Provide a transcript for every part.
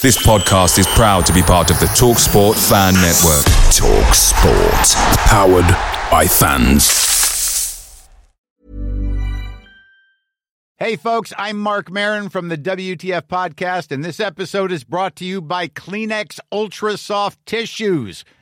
This podcast is proud to be part of the TalkSport Fan Network. TalkSport. Powered by fans. Hey, folks, I'm Marc Maron from the WTF Podcast, and this episode is brought to you by Kleenex Ultra Soft Tissues,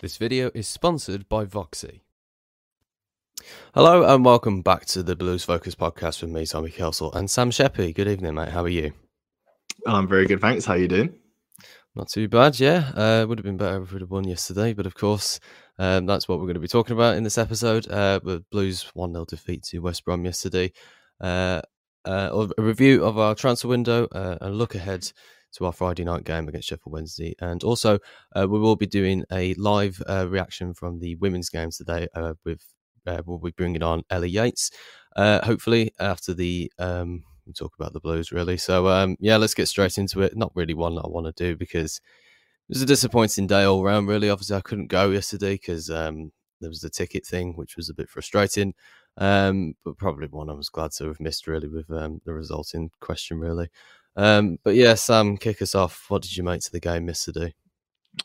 This video is sponsored by VOXI. Hello and welcome back to the Blues Focus podcast with me, Tommy Kelsall, and Sam Sheppy. Good evening, mate. How are you? I'm very good, thanks. How are you doing? Not too bad, yeah. Uh, would have been better if we'd have won yesterday, but of course, um, that's what we're going to be talking about in this episode. Uh, with Blues 1 0 defeat to West Brom yesterday. Uh, uh, a review of our transfer window, uh, a look ahead to our Friday night game against Sheffield Wednesday. And also, uh, we will be doing a live uh, reaction from the women's games today uh, with uh, we'll be bringing on Ellie Yates, uh, hopefully after the um, we'll talk about the Blues really. So um, yeah, let's get straight into it. Not really one that I want to do because it was a disappointing day all round. Really, obviously I couldn't go yesterday because um, there was the ticket thing, which was a bit frustrating. Um, but probably one I was glad to have missed really with um, the result in question really. Um, but yeah, Sam, kick us off. What did you make to the game yesterday?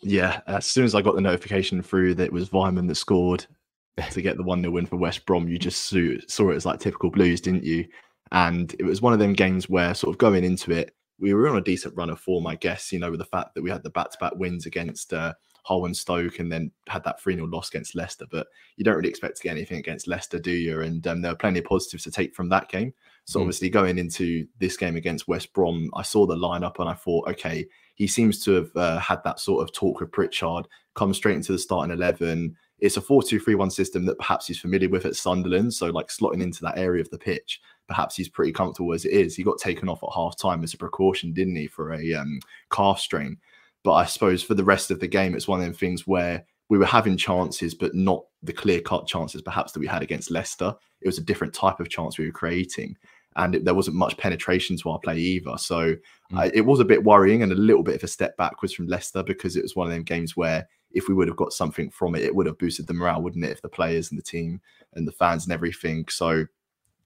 Yeah, as soon as I got the notification through that it was Weimann that scored to get the 1 0 win for West Brom, you just saw it as like typical Blues, didn't you? And it was one of them games where, sort of going into it, we were on a decent run of form, I guess, you know, with the fact that we had the back to back wins against uh, Hull and Stoke and then had that 3 0 loss against Leicester. But you don't really expect to get anything against Leicester, do you? And um, there were plenty of positives to take from that game. So Mm. obviously going into this game against West Brom, I saw the lineup and I thought, okay, he seems to have uh, had that sort of talk with Pritchard, come straight into the starting eleven. It's a 4-2-3-1 system that perhaps he's familiar with at Sunderland, so like slotting into that area of the pitch, perhaps he's pretty comfortable as it is. He got taken off at half time as a precaution, didn't he, for a um, calf strain. But I suppose for the rest of the game, it's one of them things where we were having chances, but not the clear cut chances perhaps that we had against Leicester. It was a different type of chance we were creating. And it, there wasn't much penetration to our play either. So uh, it was a bit worrying and a little bit of a step backwards from Leicester because it was one of them games where if we would have got something from it, it would have boosted the morale, wouldn't it? If the players and the team and the fans and everything. So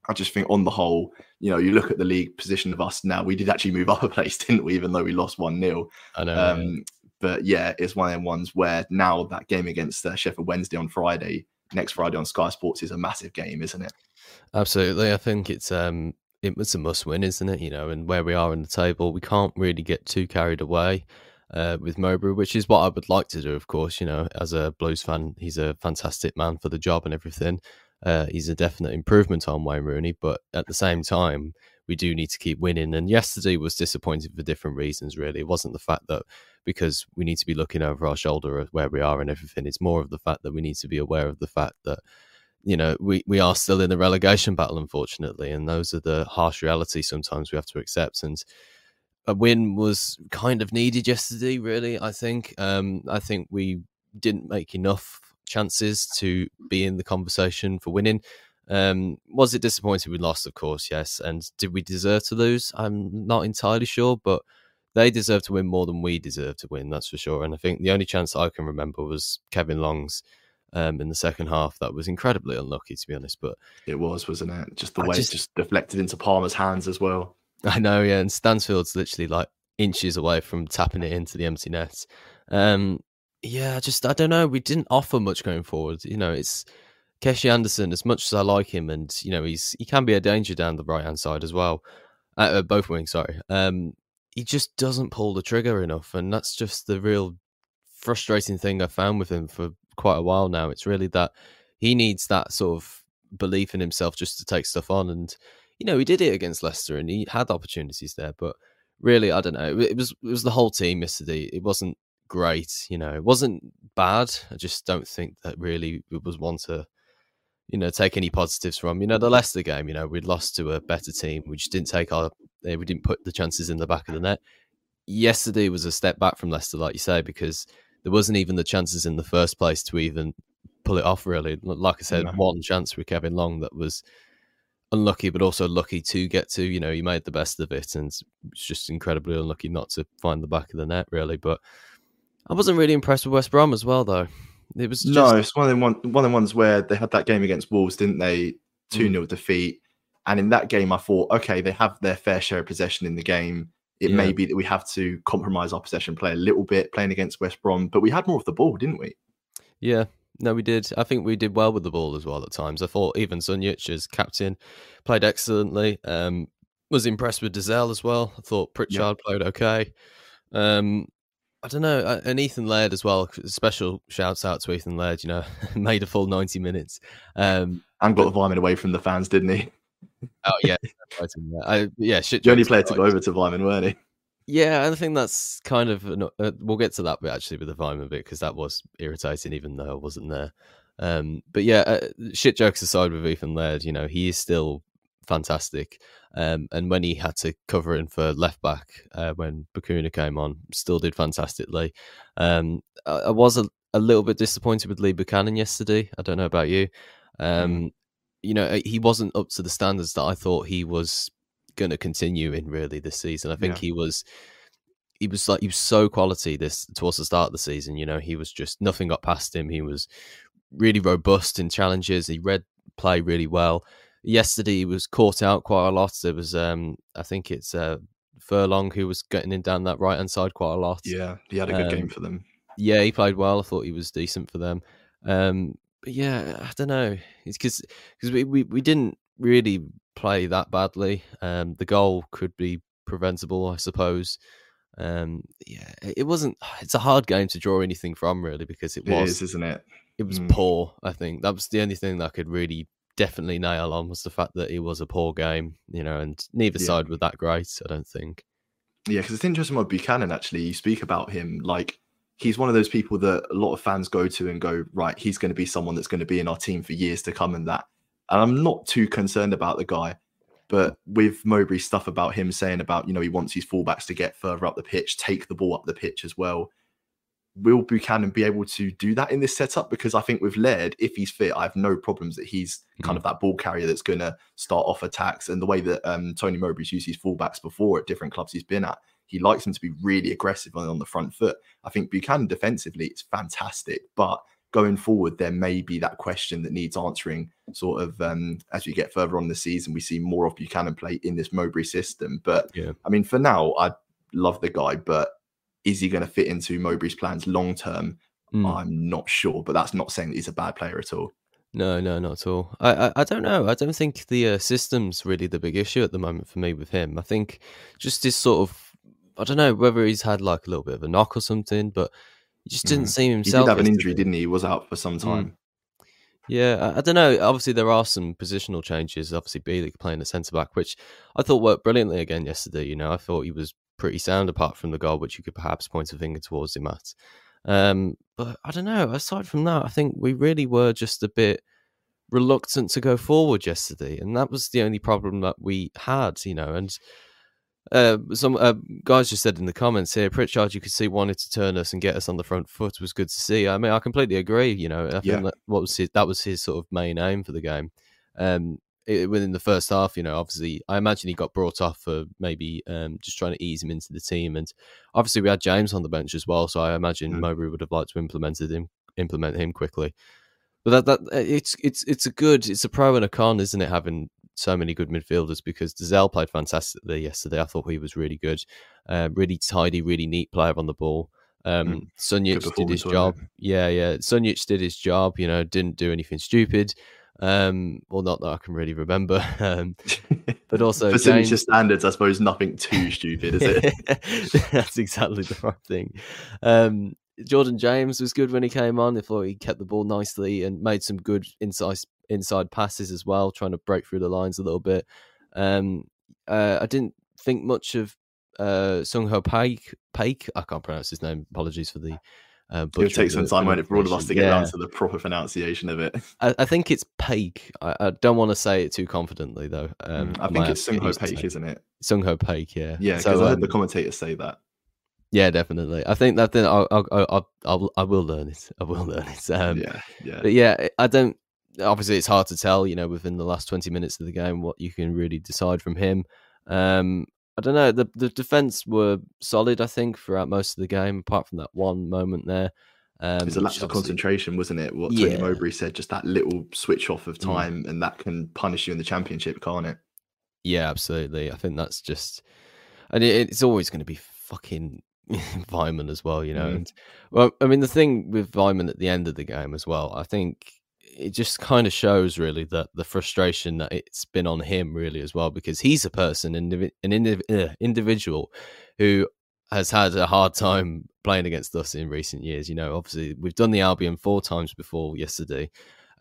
I just think on the whole, you know, you look at the league position of us now, we did actually move up a place, didn't we? Even though we lost 1 0. I know. yeah. Um, but yeah, it's one of them ones where now that game against uh, Sheffield Wednesday on Friday, next Friday on Sky Sports is a massive game, isn't it? Absolutely. I think it's um it was a must win, isn't it? You know, and where we are in the table, we can't really get too carried away uh, with Mowbray, which is what I would like to do, of course. You know, as a Blues fan, he's a fantastic man for the job and everything. Uh, he's a definite improvement on Wayne Rooney, but at the same time, we do need to keep winning. And yesterday was disappointing for different reasons, really. It wasn't the fact that because we need to be looking over our shoulder at where we are and everything. It's more of the fact that we need to be aware of the fact that you know, we, we are still in the relegation battle, unfortunately, and those are the harsh realities sometimes we have to accept. And a win was kind of needed yesterday, really. I think. Um, I think we didn't make enough chances to be in the conversation for winning. Um, was it disappointing we lost? Of course, yes. And did we deserve to lose? I'm not entirely sure, but they deserve to win more than we deserve to win. That's for sure. And I think the only chance I can remember was Kevin Long's um, in the second half. That was incredibly unlucky, to be honest. But It was, wasn't it? Just the I way just- it just deflected into Palmer's hands as well. I know, yeah. And Stansfield's literally like inches away from tapping it into the empty net. Um, Yeah, just I don't know. We didn't offer much going forward. You know, it's Keshi Anderson. As much as I like him, and you know, he's he can be a danger down the right hand side as well, uh, uh, both wings. Sorry, um, he just doesn't pull the trigger enough, and that's just the real frustrating thing I found with him for quite a while now. It's really that he needs that sort of belief in himself just to take stuff on, and you know, he did it against Leicester, and he had opportunities there, but really, I don't know. It was it was the whole team yesterday. It wasn't great, you know. It wasn't bad. I just don't think that really it was one to, you know, take any positives from. You know, the Leicester game. You know, we'd lost to a better team. We just didn't take our. Eh, we didn't put the chances in the back of the net. Yesterday was a step back from Leicester, like you say, because there wasn't even the chances in the first place to even pull it off. Really, like I said, one chance with Kevin Long that was unlucky, but also lucky to get to. You know, he made the best of it, and it's just incredibly unlucky not to find the back of the net, really. But I wasn't really impressed with West Brom as well, though. It was just... no, it's one of them one, one of the ones where they had that game against Wolves, didn't they? Two 0 mm. defeat, and in that game, I thought, okay, they have their fair share of possession in the game. It yeah. may be that we have to compromise our possession play a little bit playing against West Brom, but we had more of the ball, didn't we? Yeah, no, we did. I think we did well with the ball as well at times. I thought even Sunjic as captain played excellently. Um, was impressed with Dozzell as well. I thought Pritchard yeah. played okay. Um, I don't know, uh, and Ethan Laird as well. Special shouts out to Ethan Laird. You know, made a full ninety minutes, um, and got the Weimann away from the fans, didn't he? Oh yeah, I, yeah. Shit, the only player to go over to Weimann, weren't he? Yeah, I think that's kind of uh, we'll get to that bit actually with the Weimann bit because that was irritating, even though I wasn't there. Um, but yeah, uh, shit jokes aside with Ethan Laird, you know he is still fantastic. Um, and when he had to cover in for left back uh, when Bacuna came on, still did fantastically. Um, I, I, was a, a, little bit disappointed with Lee Buchanan yesterday. I don't know about you. Um, mm. You know, he wasn't up to the standards that I thought he was going to continue in really this season. I think yeah. he was he was like he was so quality this towards the start of the season. You know, he was just nothing got past him. He was really robust in challenges. He read play really well. Yesterday he was caught out quite a lot. There was um I think it's uh Furlong who was getting in down that right hand side quite a lot. Yeah, he had a good um, game for them. Yeah, he played well. I thought he was decent for them. Um, but yeah, I don't know. It's because because we, we, we didn't really play that badly. Um, the goal could be preventable, I suppose. Um, yeah, it wasn't. It's a hard game to draw anything from, really, because it, it was, is, isn't it? It was mm. poor. I think that was the only thing that I could really definitely nail on was the fact that it was a poor game, you know, and neither yeah. side were that great. I don't think. Yeah, because it's interesting with Buchanan. Actually, you speak about him like he's one of those people that a lot of fans go to and go, right, he's going to be someone that's going to be in our team for years to come, and that and I'm not too concerned about the guy. But with Mowbray's stuff about him saying about, you know, he wants his fullbacks to get further up the pitch, take the ball up the pitch as well. Will Buchanan be able to do that in this setup? Because I think with Laird, if he's fit, I have no problems that he's kind of that ball carrier that's going to start off attacks. And the way that um, Tony Mowbray's used his fullbacks before at different clubs he's been at, he likes them to be really aggressive on, on the front foot. I think Buchanan defensively is fantastic, but going forward, there may be that question that needs answering sort of um, as we get further on the season. We see more of Buchanan play in this Mowbray system. But yeah. I mean, for now, I love the guy, but is he going to fit into Mowbray's plans long term? Mm. I'm not sure, but that's not saying that he's a bad player at all. No, no, not at all. I, I, I don't know. I don't think the uh, system's really the big issue at the moment for me with him. I think just his sort of, I don't know whether he's had like a little bit of a knock or something, but he just didn't mm. seem himself. He did have an injury, didn't he? He was out for some mm. time. Mm. Yeah, I, I, don't know. Obviously, there are some positional changes. Obviously, Bielik playing the centre back, which I thought worked brilliantly again yesterday. You know, I thought he was pretty sound apart from the goal, which you could perhaps point a finger towards him at. Um, but I don't know. Aside from that, I think we really were just a bit reluctant to go forward yesterday, and that was the only problem that we had. You know, and uh, some uh, guys just said in the comments here, Pritchard, you could see wanted to turn us and get us on the front foot was good to see. I mean, I completely agree. You know, I think yeah. that what was his, that was his sort of main aim for the game. Um, it, within the first half, you know, obviously, I imagine he got brought off for maybe um, just trying to ease him into the team, and obviously we had James on the bench as well, so I imagine mm. Mowbray would have liked to implement him, implement him quickly. But that that it's it's it's a good, it's a pro and a con, isn't it? Having so many good midfielders because Dozzell played fantastically yesterday. I thought he was really good, uh, really tidy, really neat player on the ball. Um, Mm. Did his job. Yeah, yeah. Sunjic did his job. You know, didn't do anything stupid. Um, well, not that I can really remember. Um, but also for signature James- standards, I suppose nothing too stupid, is it? That's exactly the right thing. Um, Jordan James was good when he came on. I thought he kept the ball nicely and made some good inside inside passes as well, trying to break through the lines a little bit. Um, uh, I didn't think much of uh, Sung Ho Paik. Paik, I can't pronounce his name. Apologies for the. Uh, It would take some time, won't it, for all of us to get yeah. down to the proper pronunciation of it. I, I think it's Paik. I, I don't want to say it too confidently though. Um, I think it's Sung Ho get used to Paik, isn't it? Sung Ho Paik, yeah. Yeah, because So, I heard um, the commentators say that. Yeah, definitely. I think that then I'll, I'll, I'll, I'll, I will learn it. I will learn it. Um, yeah, yeah. But yeah, I don't. Obviously, it's hard to tell. You know, within the last twenty minutes of the game, what you can really decide from him. Um, I don't know. The the defense were solid. I think throughout most of the game, apart from that one moment there. Um, It was a lapse of concentration, wasn't it? What Tony Yeah. Mowbray said, just that little switch off of Mm. time, and that can punish you in the championship, can't it? Yeah, absolutely. I think that's just, and it, it's always going to be fucking Weimann as well, you know. Mm. And well, I mean, the thing with Weimann at the end of the game as well, I think it just kind of shows really that the frustration that it's been on him really as well, because he's a person, indivi- an indiv- uh, individual who has had a hard time playing against us in recent years. You know, obviously we've done the Albion four times before yesterday.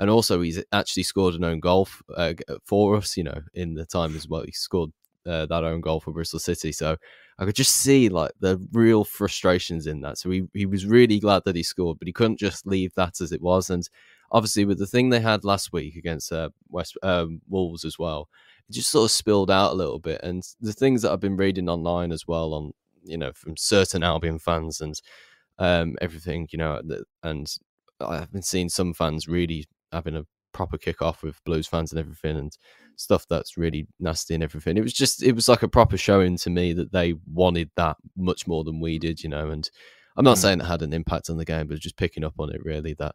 And also, he's actually scored an own goal uh, for us. You know, in the time as well, he scored uh, that own goal for Bristol City. So I could just see like the real frustrations in that. So he he was really glad that he scored, but he couldn't just leave that as it was. And obviously, with the thing they had last week against uh, West um, Wolves as well, it just sort of spilled out a little bit. And the things that I've been reading online as well on you know from certain Albion fans and um, everything, you know, and I've been seeing some fans really having a proper kick off with Blues fans and everything and stuff that's really nasty and everything. It was just it was like a proper showing to me that they wanted that much more than we did, you know. And I'm not Mm. saying it had an impact on the game, but just picking up on it really that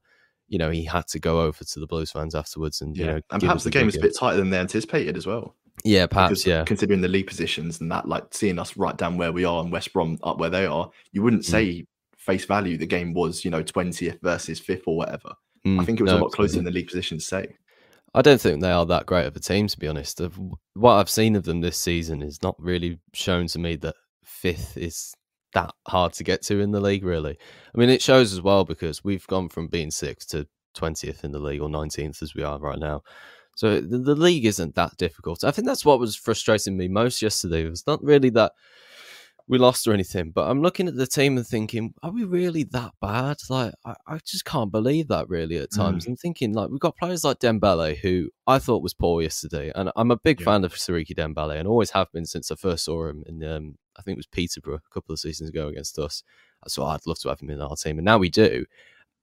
you know he had to go over to the Blues fans afterwards and you know and perhaps the game was a bit tighter than they anticipated as well. yeah perhaps Because yeah considering the league positions and that, like seeing us right down where we are and West Brom up where they are, you wouldn't Mm. say face value the game was, you know, 20th versus 5th or whatever. I Mm, think it was no, a lot closer than the league positions say. I don't think they are that great of a team, to be honest. Of what I've seen of them this season is not really shown to me that fifth is that hard to get to in the league. Really, I mean, it shows as well because we've gone from being sixth to twentieth in the league or nineteenth as we are right now. So the, the league isn't that difficult. I think that's what was frustrating me most yesterday. It was not really that we lost or anything, but I'm looking at the team and thinking, are we really that bad? Like, I, I just can't believe that really at times. I'm thinking, like, we've got players like Dembele, who I thought was poor yesterday, and I'm a big Yeah. fan of Siriki Dembele, and always have been since I first saw him in, um, I think it was Peterborough a couple of seasons ago against us. So I'd love to have him in our team, and now we do.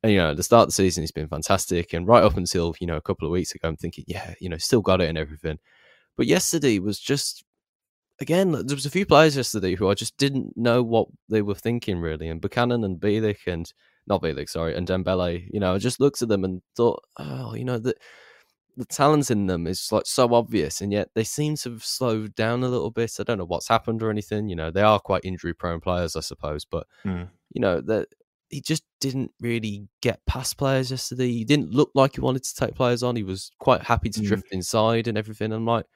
And you know, at the start of the season, he's been fantastic, and right up until you know a couple of weeks ago, I'm thinking, yeah, you know, still got it and everything. But yesterday was just again, there was a few players yesterday who I just didn't know what they were thinking really, and Buchanan and Bielik and not Bielik, sorry, and Dembele. You know, I just looked at them and thought, oh, you know, the the talent in them is like so obvious, and yet they seem to have slowed down a little bit. I don't know what's happened or anything. You know, they are quite injury prone players, I suppose, but Mm. you know that he just didn't really get past players yesterday. He didn't look like he wanted to take players on. He was quite happy to Mm. drift inside and everything. I'm like,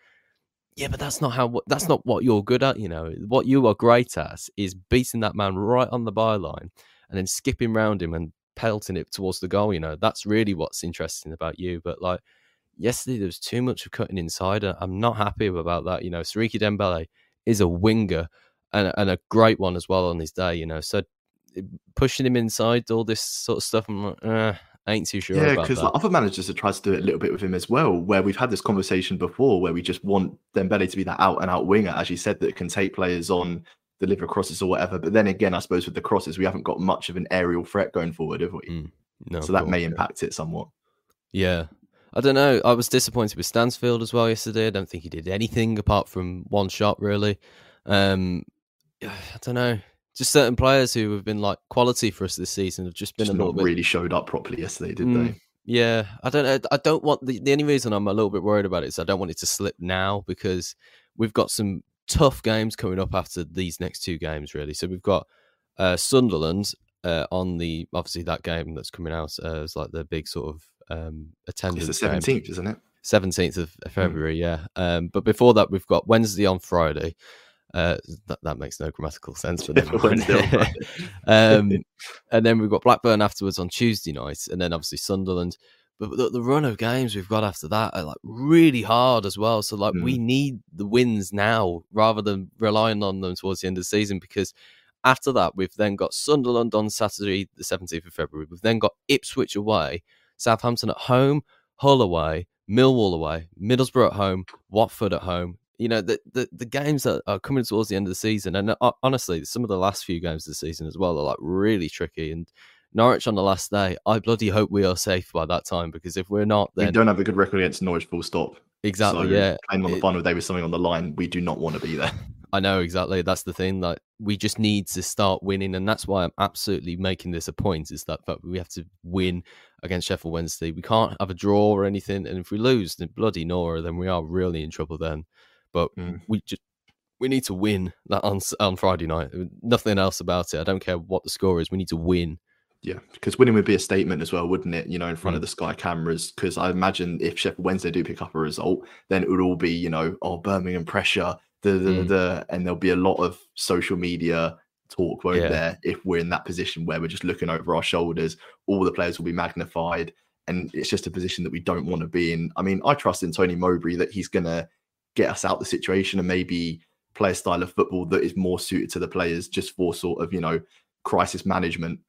yeah, but that's not how. That's not what you're good at. You know, what you are great at is beating that man right on the byline and then skipping round him and pelting it towards the goal. You know, that's really what's interesting about you. But like yesterday, there was too much of cutting inside. and I'm not happy about that. You know, Siriki Dembele is a winger and, and a great one as well on his day. You know, so pushing him inside, all this sort of stuff, I'm like, uh, I ain't too sure Yeah, because like, other managers have tried to do it a little bit with him as well, where we've had this conversation before, where we just want Dembele to be that out and out winger, as you said, that can take players on, deliver crosses or whatever. But then again, I suppose with the crosses, we haven't got much of an aerial threat going forward, have we? Mm, no, so that may impact it somewhat. Yeah. I don't know. I was disappointed with Stansfield as well yesterday. I don't think he did anything apart from one shot, really. Um, I don't know. Just certain players who have been like quality for us this season have just been Just a little bit. really showed up properly yesterday, did Mm, they? Yeah, I don't know. I don't want the, the only reason I'm a little bit worried about it is I don't want it to slip now because we've got some tough games coming up after these next two games, really. So we've got uh, Sunderland uh, on the obviously that game that's coming out uh, is like the big sort of um, attendance. It's the game. 17th, isn't it? 17th of February, yeah. Um, but before that, we've got Wednesday on Friday. Uh, that, that makes no grammatical sense for them. Wednesday on Friday. um, and then we've got Blackburn afterwards on Tuesday night, and then obviously Sunderland. But the, the run of games we've got after that are like really hard as well. So like we need the wins now rather than relying on them towards the end of the season because after that we've then got Sunderland on Saturday the 17th of February. We've then got Ipswich away, Southampton at home, Hull away, Millwall away, Middlesbrough at home, Watford at home. You know the the, the games that are coming towards the end of the season, and uh, honestly, some of the last few games of the season as well are like really tricky. And Norwich on the last day, I bloody hope we are safe by that time because if we're not, We don't have a good record against Norwich, full stop. exactly, So yeah, Playing on the final day with something on the line, we do not want to be there. I know exactly. That's the thing. Like we just need to start winning, and that's why I'm absolutely making this a point. Is that that we have to win against Sheffield Wednesday. We can't have a draw or anything, and if we lose, then bloody Nora, then we are really in trouble. Then, but Mm. we just we need to win that on on Friday night. Nothing else about it. I don't care what the score is. We need to win. Yeah, because winning would be a statement as well, wouldn't it? You know, in front Mm. of the Sky cameras. Because I imagine if Sheffield Wednesday do pick up a result, then it would all be, you know, oh Birmingham pressure, da, da, Mm. da, and there'll be a lot of social media talk, won't Yeah. there? If we're in that position where we're just looking over our shoulders, all the players will be magnified, and it's just a position that we don't want to be in. I mean, I trust in Tony Mowbray that he's gonna get us out the situation and maybe play a style of football that is more suited to the players, just for sort of, you know, crisis management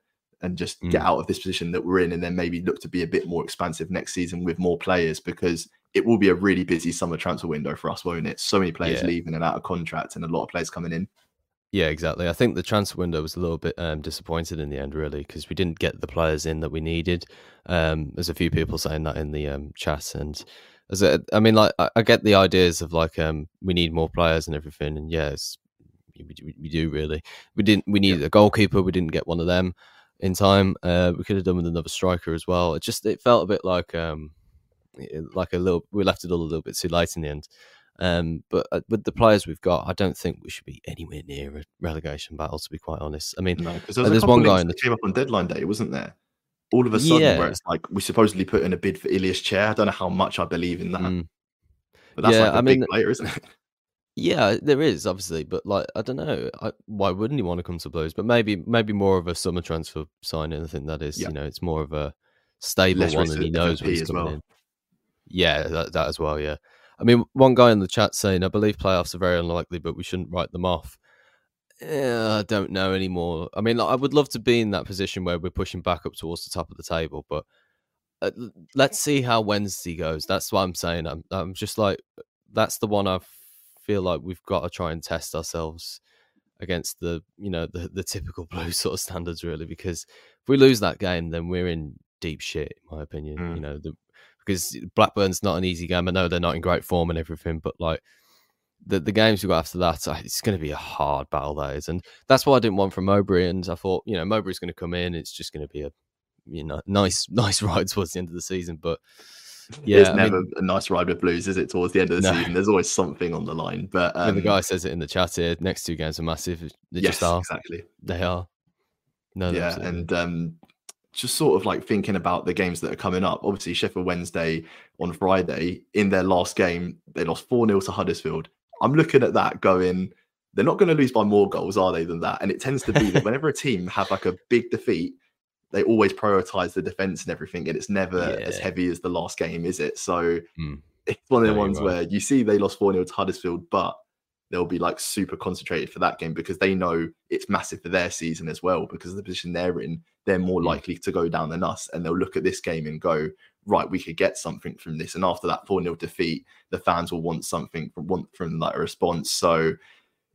and just get Mm. out of this position that we're in and then maybe look to be a bit more expansive next season with more players because it will be a really busy summer transfer window for us, won't it? So many players Yeah. leaving and out of contract and a lot of players coming in. Yeah, exactly. I think the transfer window was a little bit um, disappointed in the end, really, because we didn't get the players in that we needed. Um, there's a few people saying that in the um, chat, and as a, I mean, like I, I get the ideas of like um, we need more players and everything, and yes, we, we, we do really. We didn't. We needed a goalkeeper. We didn't get one of them in time. Uh, we could have done with another striker as well. It just it felt a bit like um, like a little. We left it all a little bit too light in the end. Um, but uh, with the players we've got, I don't think we should be anywhere near a relegation battle. To be quite honest, I mean, No, because Uh, there's, there's one guy in the- came up on deadline day, wasn't there? All of a sudden, where it's like we supposedly put in a bid for Ilias Chair. I don't know how much I believe in that, mm, but that's Yeah, like a I big mean, player, isn't it? yeah, there is obviously, but like I don't know, I, why wouldn't he want to come to Blues? But maybe maybe more of a summer transfer signing. I think that is, Yeah. you know, it's more of a stable Less one, and he knows he's coming well. in. Yeah, that, that as well. Yeah, I mean, one guy in the chat saying, "I believe playoffs are very unlikely, but we shouldn't write them off." Eh, I don't know anymore. I mean, I would love to be in that position where we're pushing back up towards the top of the table, but uh, let's see how Wednesday goes. That's what I'm saying. I'm, I'm just like, that's the one I feel like we've got to try and test ourselves against the, you know, the, the typical blue sort of standards, really. Because if we lose that game, then we're in deep shit, in my opinion. Mm. You know, the, because Blackburn's not an easy game. I know they're not in great form and everything, but like the the games we got after that, it's going to be a hard battle. That is, and that's what I didn't want from Mowbray. And I thought, you know, Mowbray's going to come in. It's just going to be a you know nice nice ride towards the end of the season. But yeah, it's I never mean, a nice ride with Blues, is it? Towards the end of the No. season, there's always something on the line. But um, the guy says it in the chat here. Next two games are massive. They yes, just are. exactly. They are. No, yeah, absolutely. and um, just sort of like thinking about the games that are coming up. Obviously, Sheffield Wednesday on Friday in their last game, they lost 4 0 to Huddersfield. I'm looking at that going, they're not going to lose by more goals, are they, than that? And it tends to be that whenever a team have like a big defeat, they always prioritize the defense and everything, and it's never as heavy as the last game, is it? So Mm. it's one of the No, ones right. where you see they lost 4 0 to Huddersfield, but they'll be like super concentrated for that game because they know it's massive for their season as well because of the position they're in. They're more Mm. likely to go down than us, and they'll look at this game and go, right, we could get something from this. And after that 4 0 defeat, the fans will want something from want from like a response. So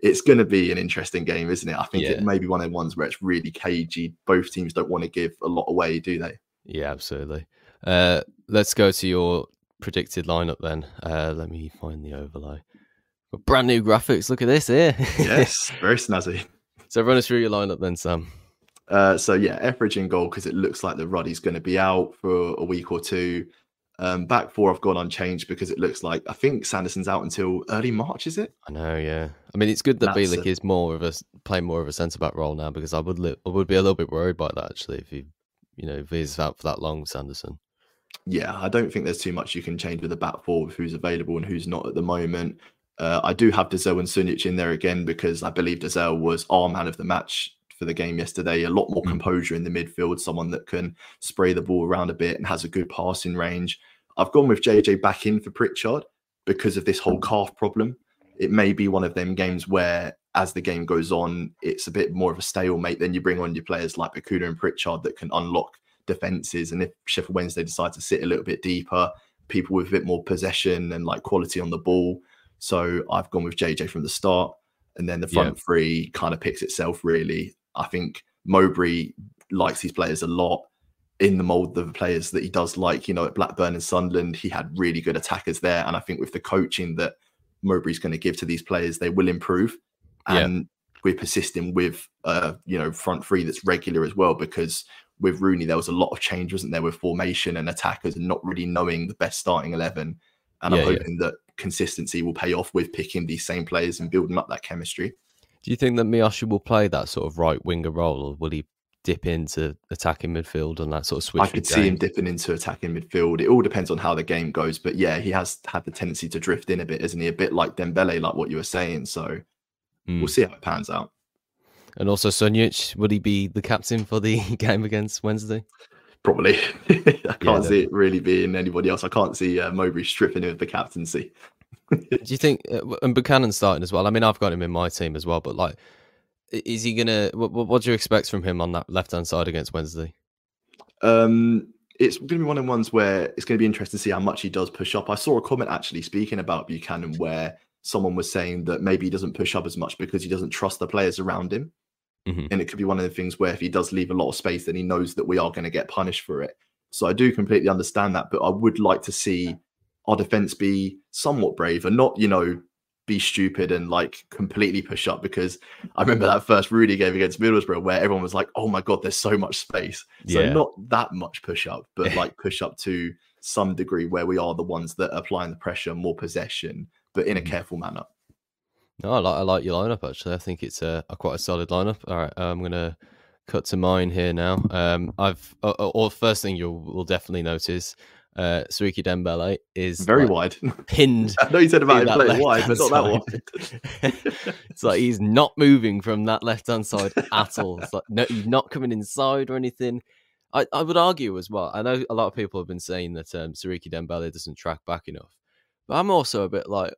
it's going to be an interesting game, isn't it? I think Yeah. it may be one of the ones where it's really cagey. Both teams don't want to give a lot away, do they? Yeah, absolutely. Uh, let's go to your predicted lineup then. Uh, let me find the overlay. Brand new graphics. Look at this here. Yes, very snazzy. so run us through your lineup then, Sam. Uh, so yeah, Etheridge in goal because it looks like the Ruddy's going to be out for a week or two. Um, back four, I've gone unchanged because it looks like I think Sanderson's out until early March. Is it? I know, yeah. I mean, it's good that That's Bielik a- is more of a playing more of a centre back role now because I would li- I would be a little bit worried by that actually if he, you know, if he's out for that long, Sanderson. Yeah, I don't think there's too much you can change with the back four with who's available and who's not at the moment. Uh, I do have Dozzell and Sunjic in there again because I believe Dozzell was our man of the match for the game yesterday. A lot more Mm. composure in the midfield, someone that can spray the ball around a bit and has a good passing range. I've gone with JJ back in for Pritchard because of this whole calf problem. It may be one of them games where, as the game goes on, it's a bit more of a stalemate. Then you bring on your players like Bacuna and Pritchard that can unlock defenses. And if Sheffield Wednesday decide to sit a little bit deeper, people with a bit more possession and like quality on the ball. So I've gone with JJ from the start. And then the front three kind of picks itself, really. I think Mowbray likes these players a lot in the mold of the players that he does like. You know, at Blackburn and Sunderland, he had really good attackers there. And I think with the coaching that Mowbray's going to give to these players, they will improve. Yeah. And we're persisting with, uh, you know, front three that's regular as well because with Rooney, there was a lot of change, wasn't there, with formation and attackers and not really knowing the best starting 11. And Yeah, I'm yeah. hoping that consistency will pay off with picking these same players and building up that chemistry. Do you think that Miyoshi will play that sort of right winger role, or will he dip into attacking midfield and that sort of switch? I could see him dipping into attacking midfield. It all depends on how the game goes. But yeah, he has had the tendency to drift in a bit, isn't he? A bit like Dembele, like what you were saying. So Mm. we'll see how it pans out. And also, Sunjic, would he be the captain for the game against Wednesday? Probably. I can't no. see it really being anybody else. I can't see uh, Mowbray stripping him of the captaincy. Do you think, uh, and Buchanan starting as well? I mean, I've got him in my team as well, but like, is he gonna? What, what do you expect from him on that left hand side against Wednesday? Um, it's going to be one of the ones where it's going to be interesting to see how much he does push up. I saw a comment actually speaking about Buchanan where someone was saying that maybe he doesn't push up as much because he doesn't trust the players around him. Mhm. And it could be one of the things where if he does leave a lot of space, then he knows that we are going to get punished for it. So I do completely understand that, but I would like to see our defense be somewhat brave and not, you know, be stupid and like completely push up because I remember that first Rudy game against Middlesbrough where everyone was like, "Oh my god, there's so much space." So Yeah. not that much push up, but like push up to some degree where we are the ones that are applying the pressure, more possession, but in a Mhm. careful manner. No, I like I like your lineup actually. I think it's a, a quite a solid lineup. All right, I'm gonna cut to mine here now. Um, I've uh, uh, or first thing you will definitely notice, uh, Siriki Dembele is Very like, wide. pinned I know you said about him playing wide, but not that wide. it's like he's not moving from that left hand side at all. It's like no, he's not coming inside or anything. I, I would argue as well. I know a lot of people have been saying that um, Siriki Dembele doesn't track back enough, but I'm also a bit like,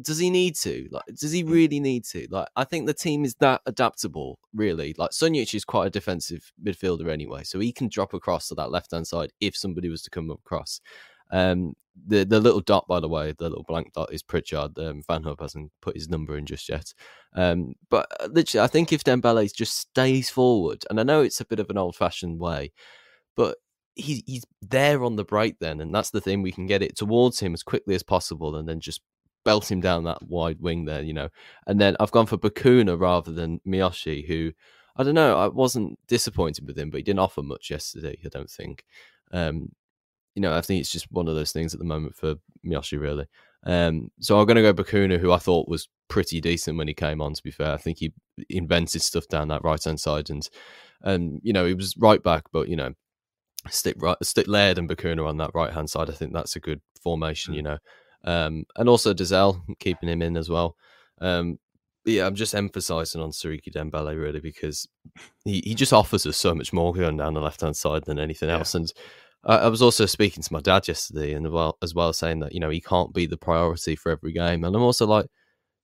does he need to? Like, does he really need to? Like, I think the team is that adaptable, really. Like, Sunjic is quite a defensive midfielder anyway, so he can drop across to that left hand side if somebody was to come across. Um, the the little dot, by the way, the little blank dot is Pritchard. Um, FanHub hasn't put his number in just yet. Um, but uh, literally, I think if Dembele just stays forward, and I know it's a bit of an old fashioned way, but he's he's there on the break then, and that's the thing. We can get it towards him as quickly as possible, and then just belt him down that wide wing there, you know. And then I've gone for Bacuna rather than Miyoshi, who I don't know. I wasn't disappointed with him, but he didn't offer much yesterday. I don't think. Um, you know, I think it's just one of those things at the moment for Miyoshi, really. Um, so I'm going to go Bacuna, who I thought was pretty decent when he came on. To be fair, I think he invented stuff down that right hand side, and and you know he was right back, but you know stick right stick Laird and Bacuna on that right hand side. I think that's a good formation, you know. Um, and also Dozzell keeping him in as well. Um, yeah, I'm just emphasising on Siriki Dembele really because he, he just offers us so much more going down the left hand side than anything Yeah. else. And I, I was also speaking to my dad yesterday and well as well saying that you know he can't be the priority for every game, and I'm also like.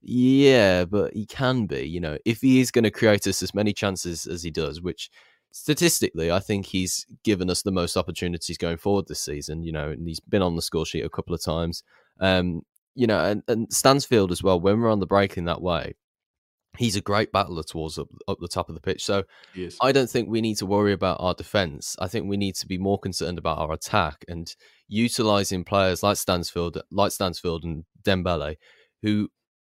Yeah, but he can be, you know, if he is going to create us as many chances as he does, which statistically, I think he's given us the most opportunities going forward this season. You know, and he's been on the score sheet a couple of times. Um, you know, and, and Stansfield as well. When we're on the break in that way, he's a great battler towards up, up the top of the pitch. So I don't think we need to worry about our defense. I think we need to be more concerned about our attack and utilizing players like Stansfield, like Stansfield and Dembele, who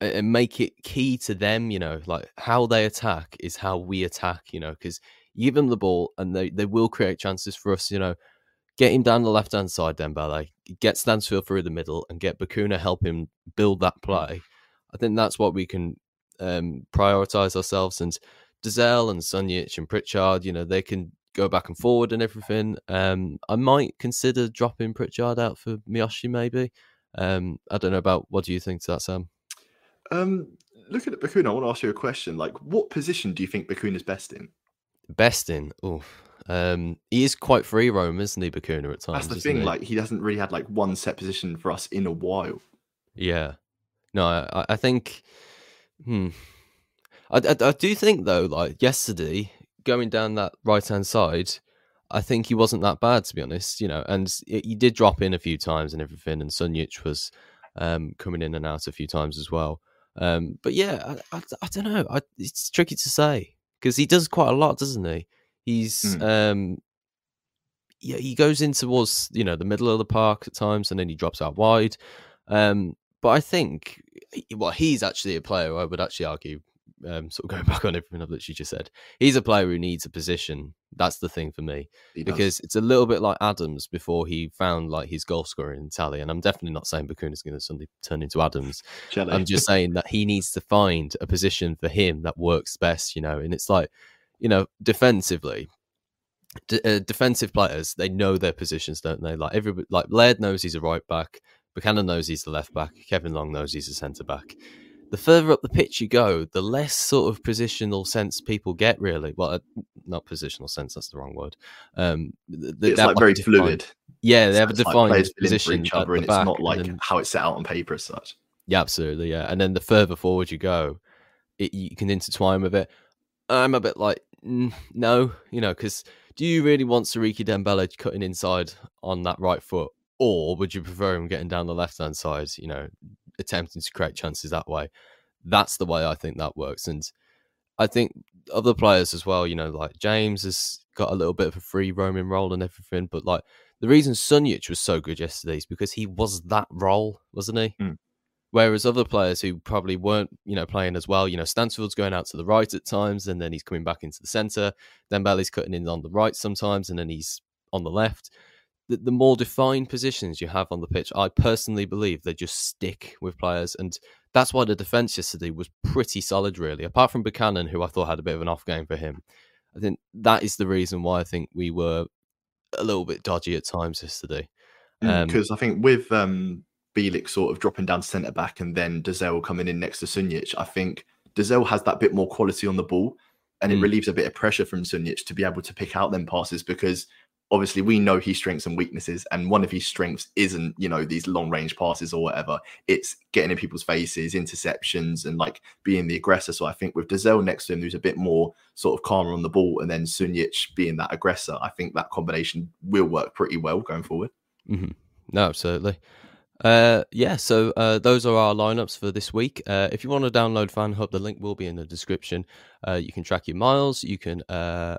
and make it key to them. You know, like how they attack is how we attack. You know, because you give them the ball and they they will create chances for us. You know, get him down the left hand side, then, Dembele, get Stansfield through the middle, and get Bacuna help him build that play. I think that's what we can um, prioritize ourselves. And Dozzell and Sunjic and Pritchard, you know, they can go back and forward and everything. Um, I might consider dropping Pritchard out for Miyoshi, maybe. Um, I don't know about what do you think to that, Sam? Um, looking at Bacuna, I want to ask you a question. Like, what position do you think Bacuna is best in? Best in? Oh, um, he is quite free roam, isn't he, Bacuna? at times? That's the thing. He? Like, he hasn't really had like one set position for us in a while. Yeah. No, I, I think. Hmm. I, I, I do think though, like yesterday, going down that right hand side, I think he wasn't that bad to be honest. You know, and he did drop in a few times and everything, and Sunjic was um, coming in and out a few times as well. Um, but yeah, I, I, I don't know. I, it's tricky to say because he does quite a lot, doesn't he? He's mm. um, yeah, he goes in towards you know the middle of the park at times, and then he drops out wide. Um, but I think well, he's actually a player. I would actually argue um, sort of going back on everything I've literally just said, he's a player who needs a position. That's the thing for me he because does. it's a little bit like Adams before he found like his goal scoring tally. And I'm definitely not saying Bacuna is going to suddenly turn into Adams. I'm just saying that he needs to find a position for him that works best, you know. And it's like, you know, defensively, D- uh, defensive players they know their positions, don't they? Like every like Laird knows he's a right back, Buchanan knows he's the left back, Kevin Long knows he's a centre back the further up the pitch you go, the less sort of positional sense people get. Really, well, uh, not positional sense. That's the wrong word. Um, it's like very defined, fluid. Yeah, they have a defined like position each other, and it's not like then, how it's set out on paper as such. Yeah, absolutely. Yeah, and then the further forward you go, it, you can intertwine with it. I'm a bit like, no, you know, because do you really want Siriki Dembele cutting inside on that right foot, or would you prefer him getting down the left hand side? You know, attempting to create chances that way. That's the way I think that works. And I think other players as well, you know, like James has got a little bit of a free roaming role and everything. But like the reason Sunjic was so good yesterday is because he was that role, wasn't he? Mm. Whereas other players who probably weren't, you know, playing as well, you know, Stansfield's going out to the right at times and then he's coming back into the centre. Then Bailey's cutting in on the right sometimes and then he's on the left the, the more defined positions you have on the pitch, I personally believe they just stick with players. And that's why the defence yesterday was pretty solid, really. Apart from Buchanan, who I thought had a bit of an off game for him. I think that is the reason why I think we were a little bit dodgy at times yesterday. Because mm, um, I think with um, Bielik sort of dropping down centre back and then Dozzell coming in next to Sunjic, I think Dozzell has that bit more quality on the ball and it mm. relieves a bit of pressure from Sunjic to be able to pick out them passes because obviously we know his strengths and weaknesses and one of his strengths isn't you know these long range passes or whatever it's getting in people's faces interceptions and like being the aggressor so i think with Dozzell next to him who's a bit more sort of calmer on the ball and then Sunjic being that aggressor i think that combination will work pretty well going forward mm-hmm. no absolutely uh, yeah, so uh, those are our lineups for this week. Uh, if you want to download FanHub, the link will be in the description. Uh, you can track your miles. You can uh,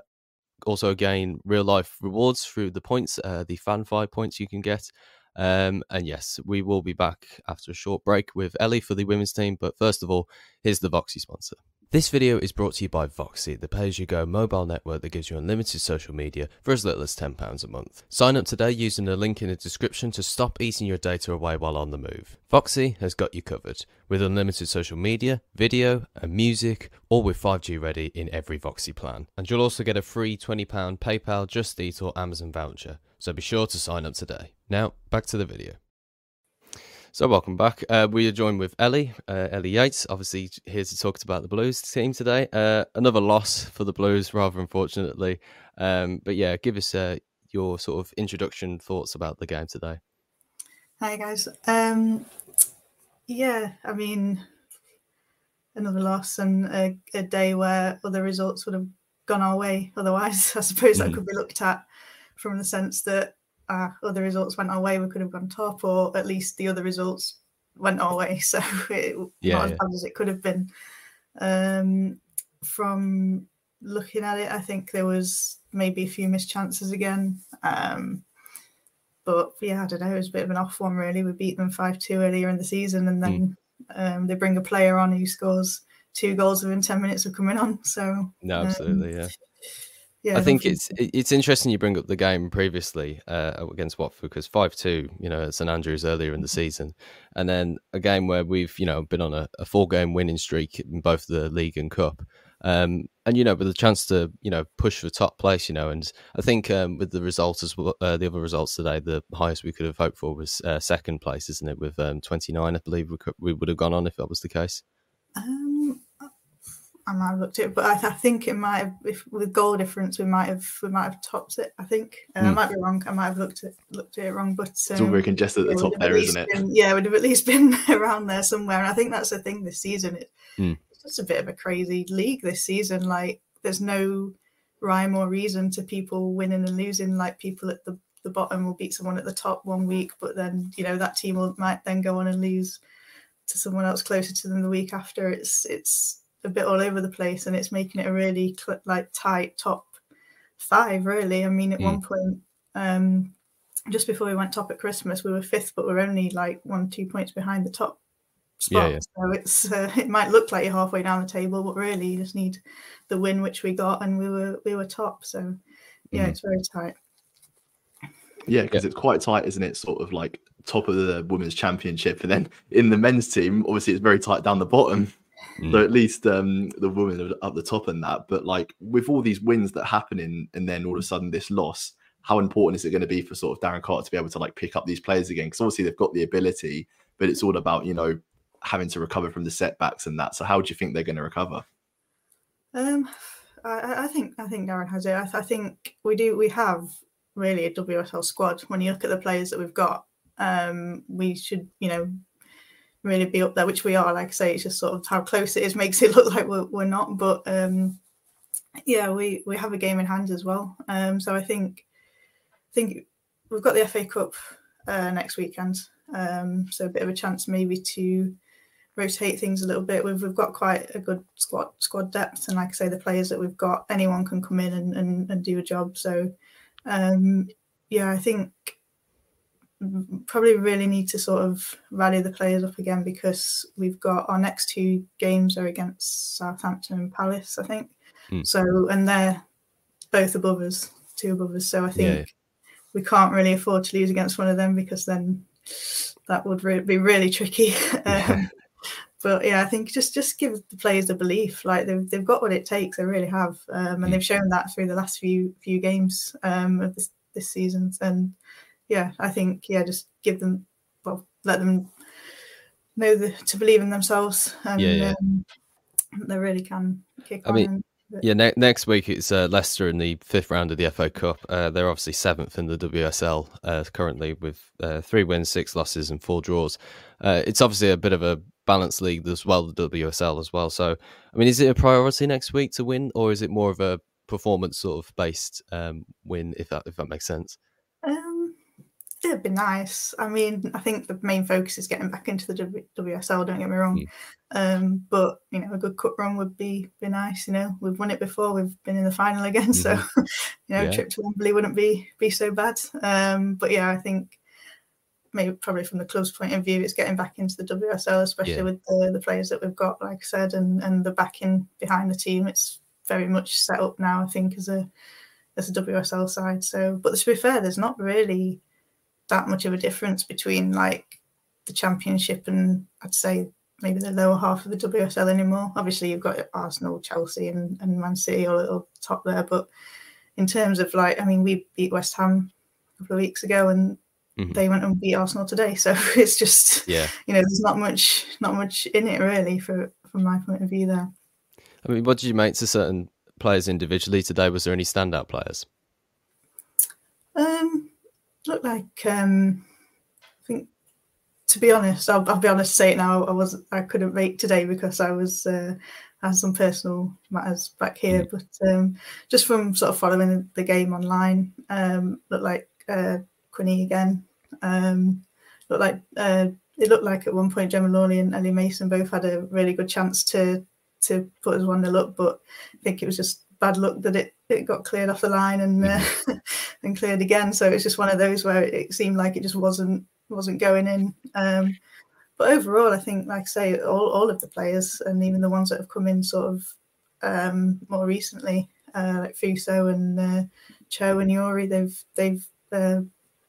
also gain real life rewards through the points, uh, the FanFi points you can get. Um, and yes, we will be back after a short break with Ellie for the women's team. But first of all, here's the VOXI sponsor. This video is brought to you by VOXI, the pay as you go mobile network that gives you unlimited social media for as little as £10 a month. Sign up today using the link in the description to stop eating your data away while on the move. VOXI has got you covered with unlimited social media, video, and music, all with 5G ready in every VOXI plan. And you'll also get a free £20 PayPal, Just Eat, or Amazon voucher. So be sure to sign up today. Now, back to the video. So welcome back. Uh, we are joined with Ellie, uh, Ellie Yates, obviously here to talk about the Blues team today. Uh, another loss for the Blues, rather unfortunately. Um, but yeah, give us uh, your sort of introduction thoughts about the game today. Hi guys. Um, yeah, I mean, another loss and a, a, day where other results would have gone our way. Otherwise, I suppose that could be looked at from the sense that uh, other results went our way, we could have gone top, or at least the other results went our way. So it yeah, not as bad as it could have been. Um, from looking at it, I think there was maybe a few missed chances again. Um, but yeah, I don't know. It was a bit of an off one, really. We beat them 5 2 earlier in the season, and then mm. um, they bring a player on who scores two goals within 10 minutes of coming on. So, no, absolutely, um, yeah yeah, I think it's it's interesting you bring up the game previously uh, against Watford because five two, you know, at St Andrews earlier in the season, and then a game where we've you know been on a, a four game winning streak in both the league and cup, um, and you know with a chance to you know push for top place, you know, and I think um, with the results as well, uh, the other results today, the highest we could have hoped for was uh, second place, isn't it? With um, twenty nine, I believe we, could, we would have gone on if that was the case. Um, I might have looked at it, but I, I think it might have, if with goal difference, we might have we might have topped it. I think uh, I Hmm. might be wrong. I might have looked at looked at it wrong, but It's all um, very congested at the top there, isn't it? been- yeah, we'd have at least been around there somewhere. And I think that's the thing this season. It, Mm. It's just a bit of a crazy league this season. Like, there's no rhyme or reason to people winning and losing. Like, people at the, the bottom will beat someone at the top one week, but then, you know, that team will, might then go on and lose to someone else closer to them the week after. It's, it's, a bit all over the place and it's making it a really cl- like tight top five really i mean at Mm. one point um just before we went top at christmas we were fifth but we're only like one two points behind the top spot Yeah, yeah. so it's uh, it might look like you're halfway down the table but really you just need the win which we got and we were we were top so yeah Mhm. it's very tight Yeah, because it's quite tight, isn't it? Sort of like top of the women's championship, and then in the men's team, obviously it's very tight down the bottom. Mm. So at least um, the women are up the top in that. But like with all these wins that happen in, and then all of a sudden this loss, how important is it going to be for sort of Darren Carter to be able to like pick up these players again? Because obviously they've got the ability, but it's all about you know having to recover from the setbacks and that. So how do you think they're going to recover? Um, I- I, I think I think Darren has it. I, I think we do. We have really a WSL squad. When you look at the players that we've got, um, we should you know really be up there, which we are. Like I say, it's just sort of how close it is makes it look like we're, we're not. But um, yeah, we we have a game in hand as well. Um, so I think I think we've got the FA Cup uh, next weekend. Um, so a bit of a chance maybe to rotate things a little bit. We've we've got quite a good squad squad depth, and like I say, the players that we've got, anyone can come in and, and, and do a job. So um, yeah, I think probably really need to sort of rally the players up again because we've got our next two games are against Southampton and Palace, I think. Mm. So and they're both above us, two above us. So I think Yeah. we can't really afford to lose against one of them because then that would re- be really tricky. um, but yeah, I think just just give the players the belief, like they've they've got what it takes. They really have, um, and Mm. they've shown that through the last few few games um, of this this season. And yeah, I think yeah, just give them, well, let them know the, to believe in themselves, and Yeah, yeah. Um, they really can kick I on. mean, and, Yeah, ne- next week it's uh, Leicester in the fifth round of the FA Cup. Uh, they're obviously seventh in the WSL uh, currently with uh, three wins, six losses, and four draws. Uh, it's obviously a bit of a balanced league as well, the WSL as well. So, I mean, is it a priority next week to win, or is it more of a performance sort of based um, win? If that if that makes sense. It'd be nice. I mean, I think the main focus is getting back into the w- WSL. Don't get me wrong, um, but you know, a good cup run would be be nice. You know, we've won it before. We've been in the final again, so you know, Yeah. a trip to Wembley wouldn't be be so bad. Um, but yeah, I think maybe probably from the club's point of view, it's getting back into the WSL, especially Yeah. with the, the players that we've got, like I said, and and the backing behind the team. It's very much set up now. I think as a as a WSL side. So, but to be fair, there's not really that much of a difference between like the championship and I'd say maybe the lower half of the WSL anymore. Obviously, you've got Arsenal, Chelsea, and, and Man City all at the top there. But in terms of like, I mean, we beat West Ham a couple of weeks ago and Mhm. they went and beat Arsenal today. So it's just, Yeah, you know, there's not much, not much in it really for from my point of view there. I mean, what did you make to certain players individually today? Was there any standout players? Um, look like um, I think to be honest, I'll, I'll be honest. to Say it now. I was I couldn't make today because I was uh, I had some personal matters back here. But um, just from sort of following the game online, um, looked like uh, Quinny again. Um, looked like uh, it looked like at one point Gemma Lawley and Ellie Mason both had a really good chance to to put us one nil up, but I think it was just bad luck that it, it got cleared off the line and uh, and cleared again. So it's just one of those where it seemed like it just wasn't wasn't going in. Um, but overall, I think, like I say, all, all of the players and even the ones that have come in sort of um, more recently uh, like Fuso and uh, Cho and Yuri. They've they've uh,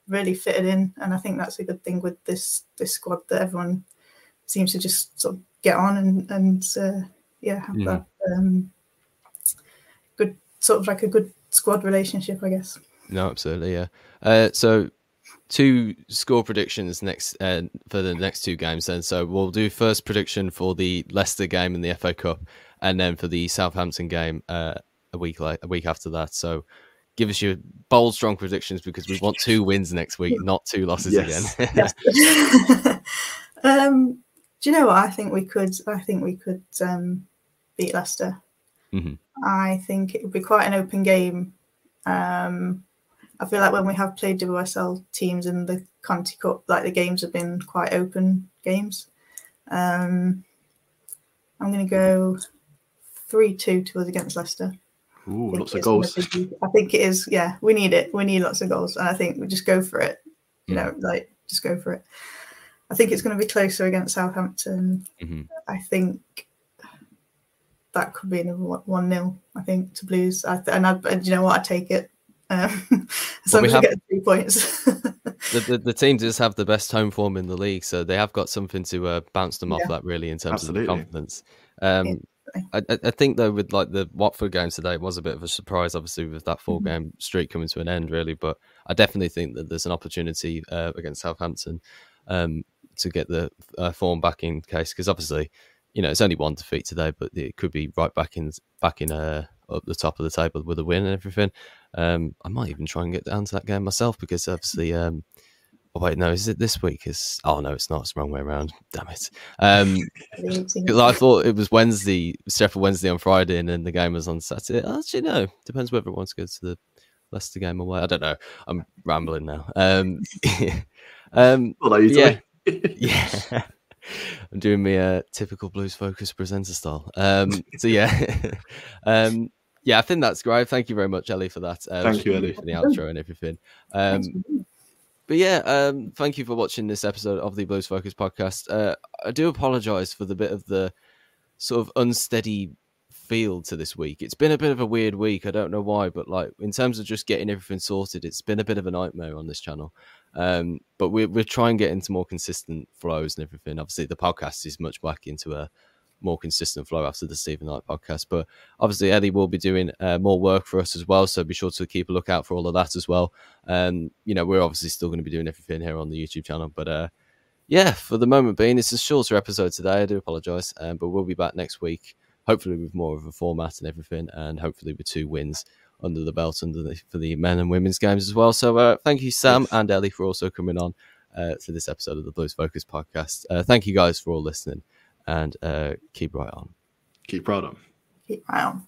really fitted in, and I think that's a good thing with this this squad that everyone seems to just sort of get on and and uh, yeah have Mhm. that um, good sort of like a good squad relationship, I guess. No, absolutely, yeah. Uh, so two score predictions next uh, for the next two games. Then, so we'll do first prediction for the Leicester game in the FA Cup, and then for the Southampton game uh, a week late, a week after that. So. Give us your bold, strong predictions because we want two wins next week, not two losses Yes. again. um, do you know what? I think we could. I think we could um, beat Leicester. Mhm. I think it would be quite an open game. Um, I feel like when we have played WSL teams in the Conti Cup, like the games have been quite open games. Um, I'm going to go three-two to us against Leicester. Ooh, lots of goals. I think it is. Yeah, we need it. We need lots of goals, and I think we just go for it. You Mm. know, like just go for it. I think it's going to be closer against Southampton. Mhm. I think that could be another one 0 I think to Blues. I th- and I, and you know what? I take it. Um, as Well, long we as have- we get three points. the, the the team does have the best home form in the league, so they have got something to uh, bounce them off Yeah. that really in terms of the confidence. Um, I, I I think though with like the Watford game today it was a bit of a surprise, obviously with that four game streak coming to an end, really. But I definitely think that there's an opportunity uh, against Southampton um, to get the uh, form back in case because obviously you know it's only one defeat today, but it could be right back in back in uh, up the top of the table with a win and everything. Um, I might even try and get down to that game myself because obviously. Um, oh wait, no, is it this week? Is oh no, it's not. It's the wrong way around. Damn it. Um, I thought it was Wednesday, Sheffield Wednesday on Friday, and then the game was on Saturday. Actually, no, depends whether it wants to go to the Leicester game away. I don't know. I'm rambling now. Um, um, Well, you yeah, yeah. I'm doing my uh, typical blues focus presenter style. Um, so yeah, um, yeah, I think that's great. Thank you very much, Ellie, for that. Um, Thank you, Ellie. for the outro and everything. Um, but yeah, um, thank you for watching this episode of the Blues Focus podcast. Uh, I do apologize for the bit of the sort of unsteady feel to this week. It's been a bit of a weird week. I don't know why, but like in terms of just getting everything sorted, it's been a bit of a nightmare on this channel. Um, but we're we're trying to get into more consistent flows and everything. Obviously, the podcast is much back into a more consistent flow after the Stephen Knight podcast. But obviously, Eddie will be doing uh, more work for us as well. So be sure to keep a lookout for all of that as well. Um, you know, we're obviously still going to be doing everything here on the YouTube channel. But uh, yeah, for the moment being, it's a shorter episode today. I do apologize. Um, but we'll be back next week, hopefully with more of a format and everything, and hopefully with two wins under the belt under the, for the men and women's games as well. So uh, thank you, Sam and Ellie, for also coming on uh, to this episode of the Blues Focus podcast. Uh, thank you guys for all listening and uh, keep right on. Keep right on. Keep right on.